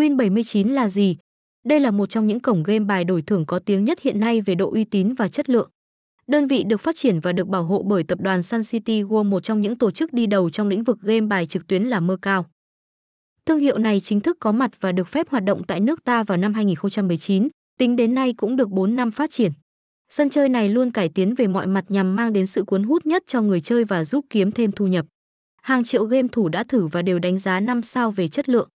Win79 là gì? Đây là một trong những cổng game bài đổi thưởng có tiếng nhất hiện nay về độ uy tín và chất lượng. Đơn vị được phát triển và được bảo hộ bởi tập đoàn Sun City World một trong những tổ chức đi đầu trong lĩnh vực game bài trực tuyến là mơ cao. Thương hiệu này chính thức có mặt và được phép hoạt động tại nước ta vào năm 2019, tính đến nay cũng được 4 năm phát triển. Sân chơi này luôn cải tiến về mọi mặt nhằm mang đến sự cuốn hút nhất cho người chơi và giúp kiếm thêm thu nhập. Hàng triệu game thủ đã thử và đều đánh giá 5 sao về chất lượng.